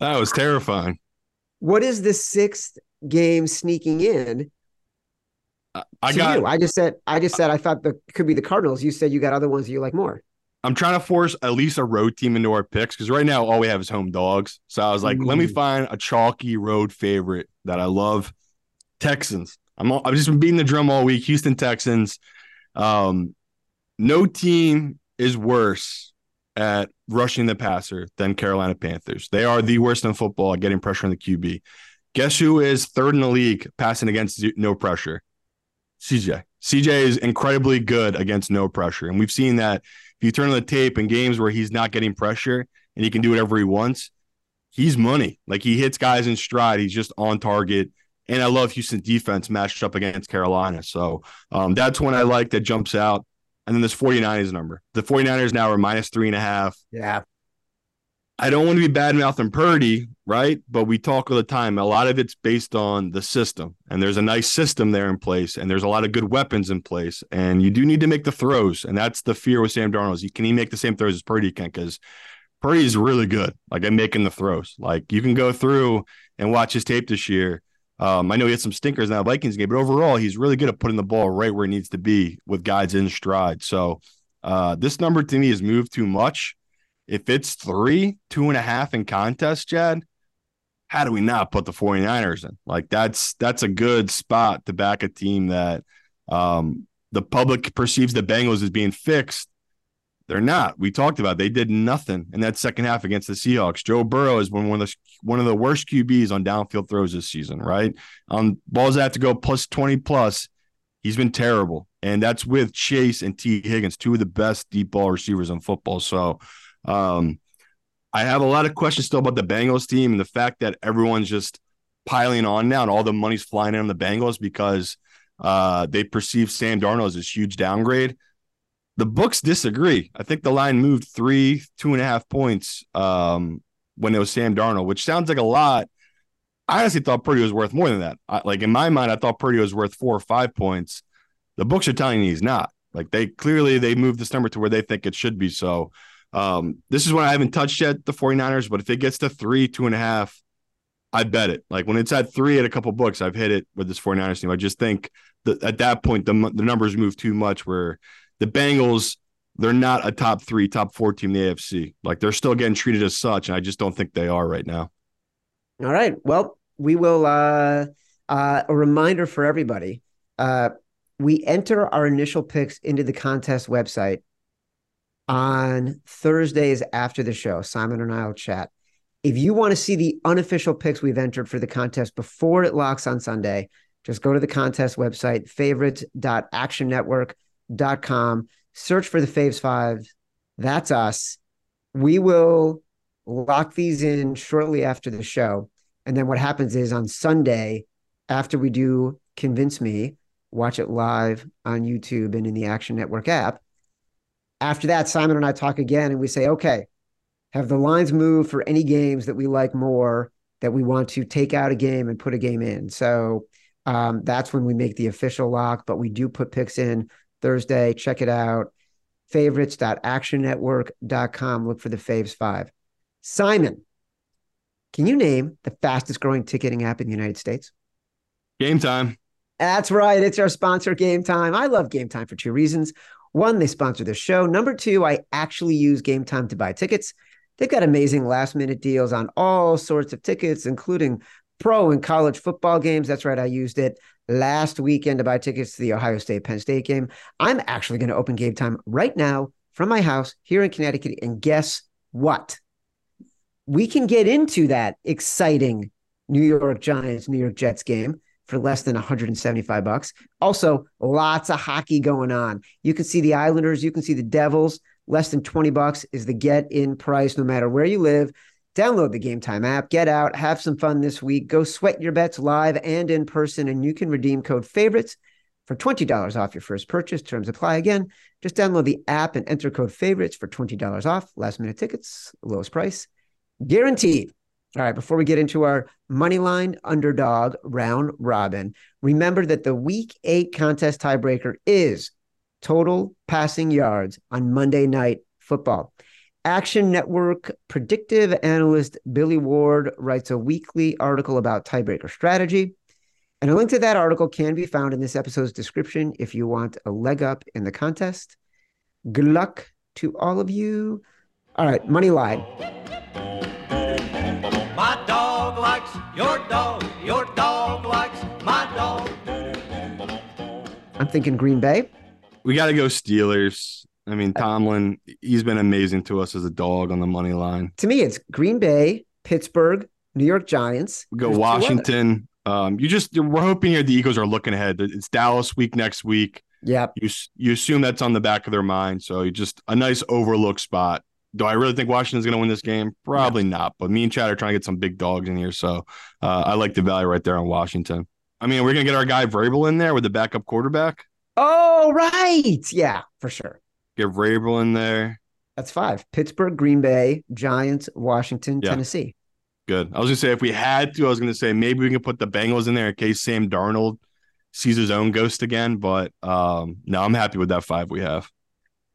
That was terrifying. what is the sixth game sneaking in? I- got you? I just said, I just said, I thought the could be the Cardinals. You said you got other ones you like more. I'm trying to force at least a road team into our picks because right now all we have is home dogs. So I was like, let me Mm. find a chalky road favorite that I love. Texans. I'm all, I've just been beating the drum all week. Houston Texans. Um, no team is worse at rushing the passer than Carolina Panthers. They are the worst in football at getting pressure on the QB. Guess who is third in the league passing against no pressure? CJ. CJ is incredibly good against no pressure. And we've seen that if you turn on the tape in games where he's not getting pressure and he can do whatever he wants, he's money. Like he hits guys in stride. He's just on target. And I love Houston defense matched up against Carolina. So um, that's one I like that jumps out. And then this 49ers number. The 49ers now are minus three and a half. Yeah. I don't want to be bad mouthing Purdy, right? But we talk all the time. A lot of it's based on the system, and there's a nice system there in place, and there's a lot of good weapons in place, and you do need to make the throws, and that's the fear with Sam Darnold. Is he, can he make the same throws as Purdy can? Because Purdy is really good, like at making the throws. Like you can go through and watch his tape this year. Um, I know he had some stinkers in that Vikings game, but overall, he's really good at putting the ball right where it needs to be with guys in stride. So uh, this number to me has moved too much. If it's three, two and a half in contest, Chad, how do we not put the 49ers in? Like that's that's a good spot to back a team that um, the public perceives the Bengals as being fixed. They're not. We talked about it. they did nothing in that second half against the Seahawks. Joe Burrow has been one of the one of the worst QBs on downfield throws this season, right? On balls that have to go plus 20 plus, he's been terrible. And that's with Chase and Tee Higgins, two of the best deep ball receivers in football. So um, I have a lot of questions still about the Bengals team and the fact that everyone's just piling on now and all the money's flying in on the Bengals because uh, they perceive Sam Darnold as this huge downgrade. The books disagree. I think the line moved three, two and a half points um, when it was Sam Darnold, which sounds like a lot. I honestly thought Purdy was worth more than that. I, like in my mind, I thought Purdy was worth four or five points. The books are telling me he's not. Like they clearly they moved this number to where they think it should be. So um, this is one I haven't touched yet, the 49ers, but if it gets to three, two and a half, I bet it. Like when it's at three at a couple books, I've hit it with this 49ers team. I just think that at that point, the, the numbers move too much where the Bengals, they're not a top three, top four team in the AFC. Like they're still getting treated as such. And I just don't think they are right now. All right. Well, we will. Uh, uh, a reminder for everybody: uh, we enter our initial picks into the contest website on Thursdays after the show. Simon and I will chat. If you want to see the unofficial picks we've entered for the contest before it locks on Sunday, just go to the contest website, favorites.actionnetwork.com, search for the Faves Five. That's us. We will lock these in shortly after the show. And then what happens is on Sunday, after we do Convince Me, watch it live on YouTube and in the Action Network app. After that, Simon and I talk again and we say, okay, have the lines moved for any games that we like more that we want to take out a game and put a game in? So um, that's when we make the official lock, but we do put picks in Thursday. Check it out. Favorites.actionnetwork.com. Look for the Faves Five. Simon, can you name the fastest growing ticketing app in the United States? Game time. That's right. It's our sponsor, Game Time. I love Game Time for two reasons. One, they sponsor the show. Number two, I actually use Game Time to buy tickets. They've got amazing last minute deals on all sorts of tickets, including pro and college football games. That's right. I used it last weekend to buy tickets to the Ohio State Penn State game. I'm actually going to open Game Time right now from my house here in Connecticut. And guess what? We can get into that exciting New York Giants, New York Jets game for less than 175 bucks. Also, lots of hockey going on. You can see the Islanders, you can see the Devils. Less than 20 bucks is the get in price no matter where you live. Download the Game Time app, get out, have some fun this week. Go sweat your bets live and in person, and you can redeem code favorites for $20 off your first purchase. Terms apply again. Just download the app and enter code favorites for $20 off. Last minute tickets, lowest price, guaranteed. All right, before we get into our money line underdog round robin, remember that the week eight contest tiebreaker is total passing yards on Monday night football. Action Network predictive analyst Billy Ward writes a weekly article about tiebreaker strategy. And a link to that article can be found in this episode's description if you want a leg up in the contest. Good luck to all of you. All right, money line. Your dog. Your dog likes my dog. I'm thinking Green Bay. We got to go Steelers. I mean, Tomlin, he's been amazing to us as a dog on the money line. To me, it's Green Bay, Pittsburgh, New York Giants. We go There's. Washington. Um, you just we're hoping here the Eagles are looking ahead. It's Dallas week next week. Yep. You you assume that's on the back of their mind, so you just a nice overlook spot. Do I really think Washington's going to win this game? Probably not. But me and Chad are trying to get some big dogs in here, so uh, I like the value right there on Washington. I mean, we're going to get our guy Vrabel in there with the backup quarterback. Oh, right. Yeah, for sure. Get Vrabel in there. That's five. Pittsburgh, Green Bay, Giants, Washington, Yeah. Tennessee. Good. I was going to say if we had to, I was going to say maybe we can put the Bengals in there in case Sam Darnold sees his own ghost again. But um, no, I'm happy with that five we have.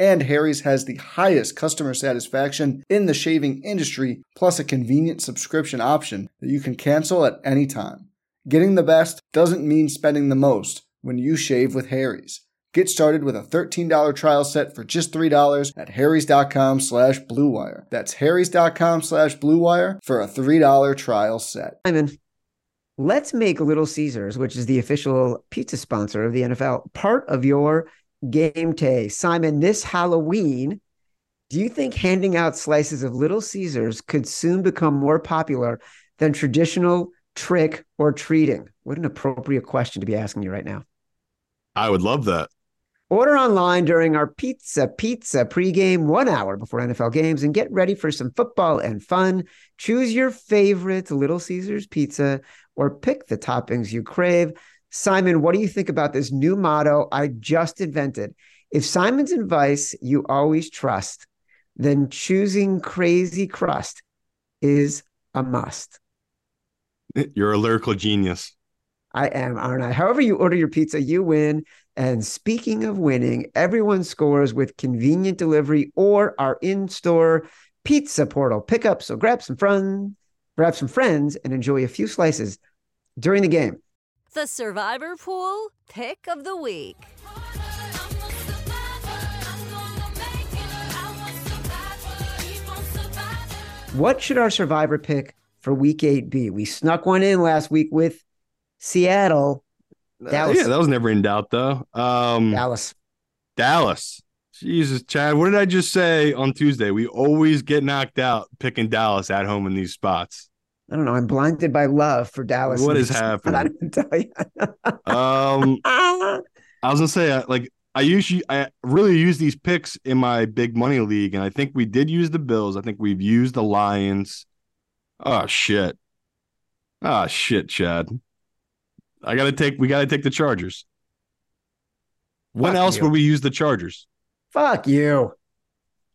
And Harry's has the highest customer satisfaction in the shaving industry, plus a convenient subscription option that you can cancel at any time. Getting the best doesn't mean spending the most when you shave with Harry's. Get started with a $13 trial set for just $3 at harrys.com slash bluewire. That's harrys.com slash bluewire for a $3 trial set. Simon, let's make Little Caesars, which is the official pizza sponsor of the NFL, part of your game day. Simon, this Halloween, do you think handing out slices of Little Caesars could soon become more popular than traditional trick or treating? What an appropriate question to be asking you right now. I would love that. Order online during our Pizza Pizza pregame one hour before NFL games and get ready for some football and fun. Choose your favorite Little Caesars pizza or pick the toppings you crave. Simon, what do you think about this new motto I just invented? If Simon's advice you always trust, then choosing crazy crust is a must. You're a lyrical genius. I am, aren't I? However, you order your pizza, you win. And speaking of winning, everyone scores with convenient delivery or our in store pizza portal pickup. So grab some fun, grab some friends, and enjoy a few slices during the game. The Survivor Pool Pick of the Week. What should our survivor pick for week eight be? We snuck one in last week with Seattle. Dallas. Uh, yeah, that was never in doubt though. Um, Dallas. Dallas. Jesus, Chad, what did I just say on Tuesday? We always get knocked out picking Dallas at home in these spots. I don't know. I'm blinded by love for Dallas. What is But I happening? didn't tell you. Um, I was gonna say, uh, like, I usually, I really use these picks in my big money league, and I think we did use the Bills. I think we've used the Lions. Oh shit! Oh shit, Chad. I gotta take. We gotta take the Chargers. When Fuck else you. would we use the Chargers? Fuck you.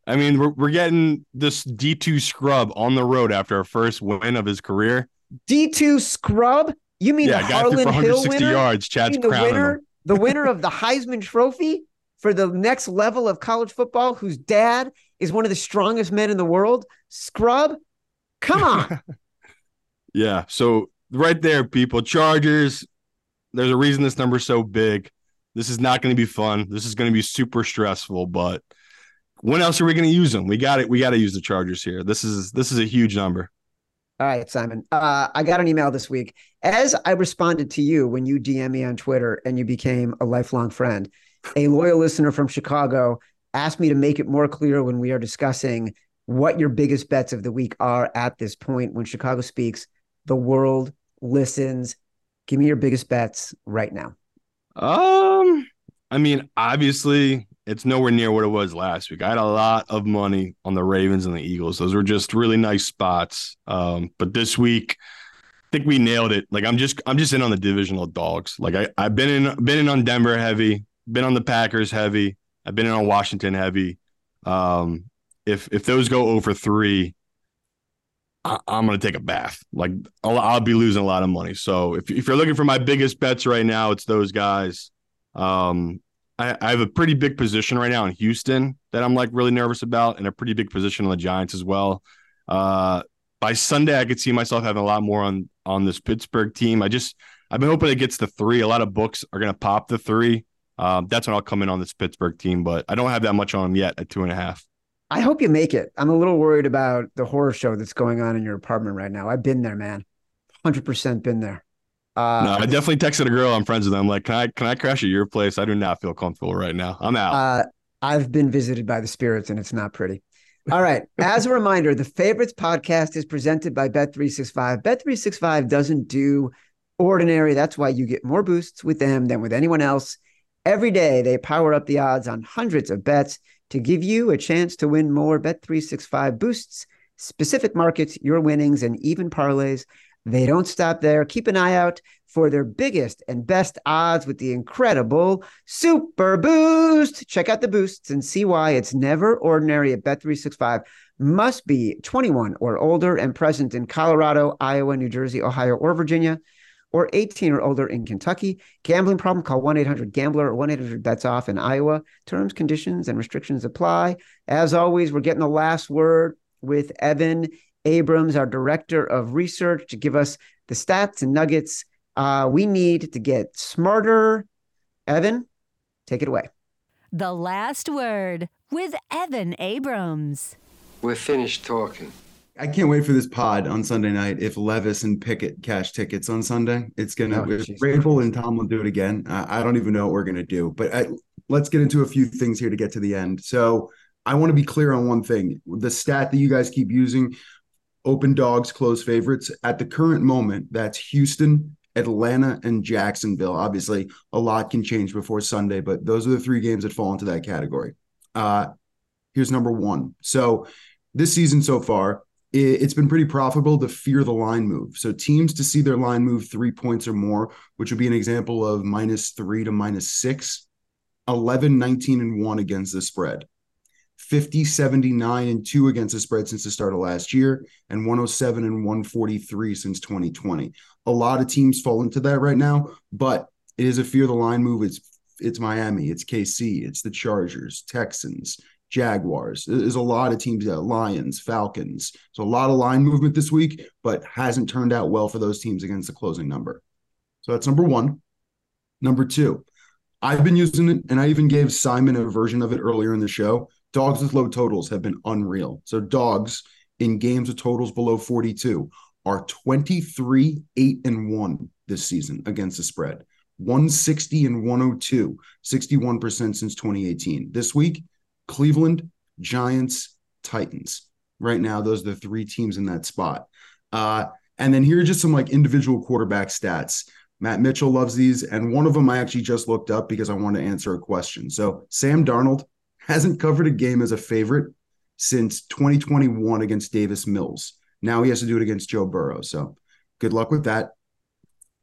I mean, we're we're getting this D two scrub on the road after our first win of his career. D2 scrub? You mean yeah, the guy threw for Harlan Hill 160 winner? yards. Chad's the crowning winner, him. the winner of the Heisman Trophy for the next level of college football, whose dad is one of the strongest men in the world? Scrub? Come on. Yeah. So right there, people, Chargers. There's a reason this number's so big. This is not going to be fun. This is going to be super stressful. But when else are we going to use them? We got it. We got to use the Chargers here. This is this is a huge number. All right, Simon. Uh, I got an email this week. As I responded to you when you DM me on Twitter and you became a lifelong friend, a loyal listener from Chicago asked me to make it more clear when we are discussing what your biggest bets of the week are at this point. When Chicago speaks, the world listens. Give me your biggest bets right now. Um, I mean, obviously, it's nowhere near what it was last week. I had a lot of money on the Ravens and the Eagles. Those were just really nice spots. Um, but this week, I think we nailed it. Like I'm just I'm just in on the divisional dogs. Like I I've been in been in on Denver heavy, been on the Packers heavy. I've been in on Washington heavy. Um, if if those go over three, I, I'm gonna take a bath. Like I'll, I'll be losing a lot of money. So if if you're looking for my biggest bets right now, it's those guys. Um, I, I have a pretty big position right now in Houston that I'm like really nervous about, and a pretty big position on the Giants as well. Uh, by Sunday, I could see myself having a lot more on on this Pittsburgh team. I just I've been hoping it gets to three. A lot of books are gonna pop the three. Um, that's when I'll come in on this Pittsburgh team, but I don't have that much on them yet at two and a half. I hope you make it. I'm a little worried about the horror show that's going on in your apartment right now. I've been there, man. 100% been there. Uh, no, I definitely texted a girl I'm friends with. I'm like, can I can I crash at your place? I do not feel comfortable right now. I'm out. Uh, I've been visited by the spirits and it's not pretty. All right. As a reminder, the Favorites podcast is presented by Bet365. Bet365 doesn't do ordinary. That's why you get more boosts with them than with anyone else. Every day, they power up the odds on hundreds of bets to give you a chance to win more. Bet365 boosts specific markets, your winnings, and even parlays. They don't stop there. Keep an eye out for their biggest and best odds with the incredible Super Boost. Check out the boosts and see why it's never ordinary at Bet365. Must be 21 or older and present in Colorado, Iowa, New Jersey, Ohio, or Virginia, or 18 or older in Kentucky. Gambling problem? Call 1 800 Gambler or 1 800 Bets Off in Iowa. Terms, conditions, and restrictions apply. As always, we're getting the last word with Evan Abrams, our director of research, to give us the stats and nuggets uh, we need to get smarter. Evan, take it away. The last word with Evan Abrams. We're finished talking. I can't wait for this pod on Sunday night. If Levis and Pickett cash tickets on Sunday, it's gonna. Oh, if Vrabel and Tomlin do it again. I, I don't even know what we're gonna do. But I, let's get into a few things here to get to the end. So I want to be clear on one thing: the stat that you guys keep using, open dogs, close favorites. At the current moment, that's Houston, Atlanta, and Jacksonville. Obviously, a lot can change before Sunday, but those are the three games that fall into that category. Uh, here's number one. So this season so far, it- it's been pretty profitable to fear the line move. So teams to see their line move three points or more, which would be an example of minus three to minus six, 11, 19, and 1 against the spread. 50, 79, and 2 against the spread since the start of last year, and 107 and 143 since 2020. A lot of teams fall into that right now, but it is a fear the line move. It's it's Miami, it's KC, it's the Chargers, Texans, Jaguars. There's a lot of teams, uh, Lions, Falcons. So a lot of line movement this week, but hasn't turned out well for those teams against the closing number. So that's number one. Number two, I've been using it, and I even gave Simon a version of it earlier in the show. Dogs with low totals have been unreal. So dogs in games with totals below 42 are 23, 8, and 1 this season against the spread. 160 and 102, 61% since 2018. This week, Cleveland, Giants, Titans. Right now, those are the three teams in that spot. Uh, and then here are just some like individual quarterback stats. Matt Mitchell loves these, and one of them I actually just looked up because I want to answer a question. So Sam Darnold hasn't covered a game as a favorite since 2021 against Davis Mills. Now he has to do it against Joe Burrow. So good luck with that.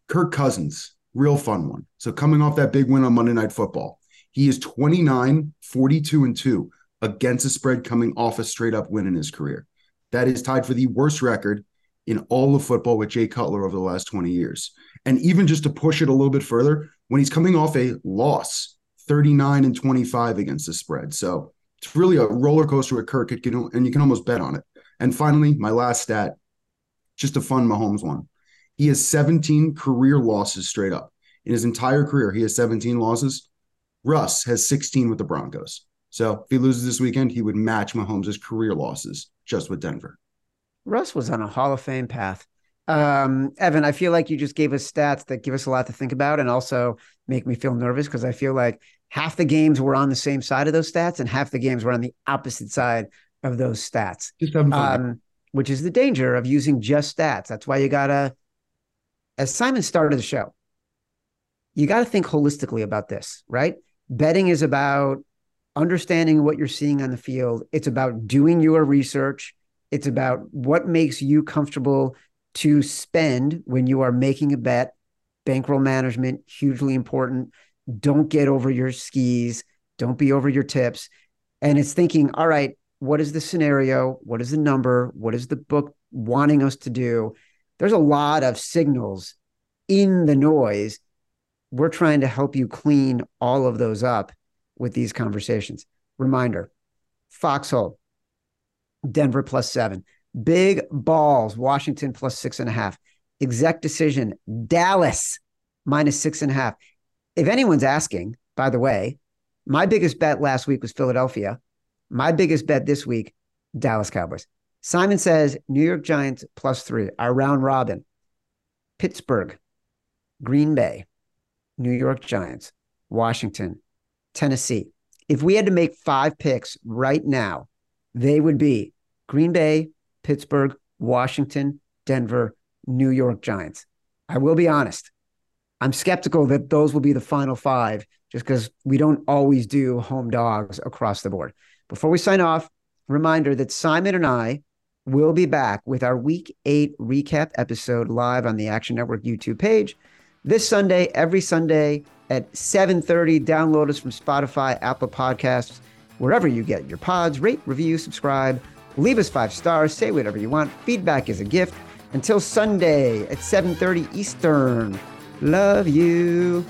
Kirk Cousins, real fun one. So coming off that big win on Monday Night Football, he is 29, 42, and 2 against a spread coming off a straight up win in his career. That is tied for the worst record in all of football with Jay Cutler over the last 20 years. And even just to push it a little bit further, when he's coming off a loss, 39 and 25 against the spread. So it's really a roller coaster with Kirk, and you can almost bet on it. And finally, my last stat, just a fun Mahomes one. He has 17 career losses straight up. In his entire career, he has 17 losses. Russ has 16 with the Broncos. So if he loses this weekend, he would match Mahomes' career losses just with Denver. Russ was on a Hall of Fame path. Um, Evan, I feel like you just gave us stats that give us a lot to think about and also make me feel nervous because I feel like half the games were on the same side of those stats and half the games were on the opposite side of those stats. Um, which is the danger of using just stats. That's why you gotta, as Simon started the show, you got to think holistically about this, right? Betting is about understanding what you're seeing on the field. It's about doing your research. It's about what makes you comfortable to spend when you are making a bet. Bankroll management, hugely important. Don't get over your skis. Don't be over your tips. And it's thinking, all right, what is the scenario? What is the number? What is the book wanting us to do? There's a lot of signals in the noise. We're trying to help you clean all of those up with these conversations. Reminder Foxhole, Denver plus seven. Big balls, Washington plus six and a half. Exec decision, Dallas minus six and a half. If anyone's asking, by the way, my biggest bet last week was Philadelphia. My biggest bet this week, Dallas Cowboys. Simon says New York Giants plus three, our round robin. Pittsburgh, Green Bay, New York Giants, Washington, Tennessee. If we had to make five picks right now, they would be Green Bay, Pittsburgh, Washington, Denver, New York Giants. I will be honest. I'm skeptical that those will be the final five just because we don't always do home dogs across the board. Before we sign off, reminder that Simon and I will be back with our week eight recap episode live on the Action Network YouTube page this Sunday, every Sunday at 7:30. Download us from Spotify, Apple Podcasts, wherever you get your pods. Rate, review, subscribe, leave us five stars, say whatever you want. Feedback is a gift. Until Sunday at 7:30 Eastern. Love you.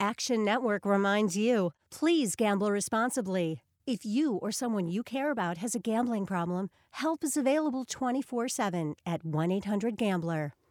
Action Network reminds you please gamble responsibly. If you or someone you care about has a gambling problem, help is available 24 7 at 1 800 Gambler.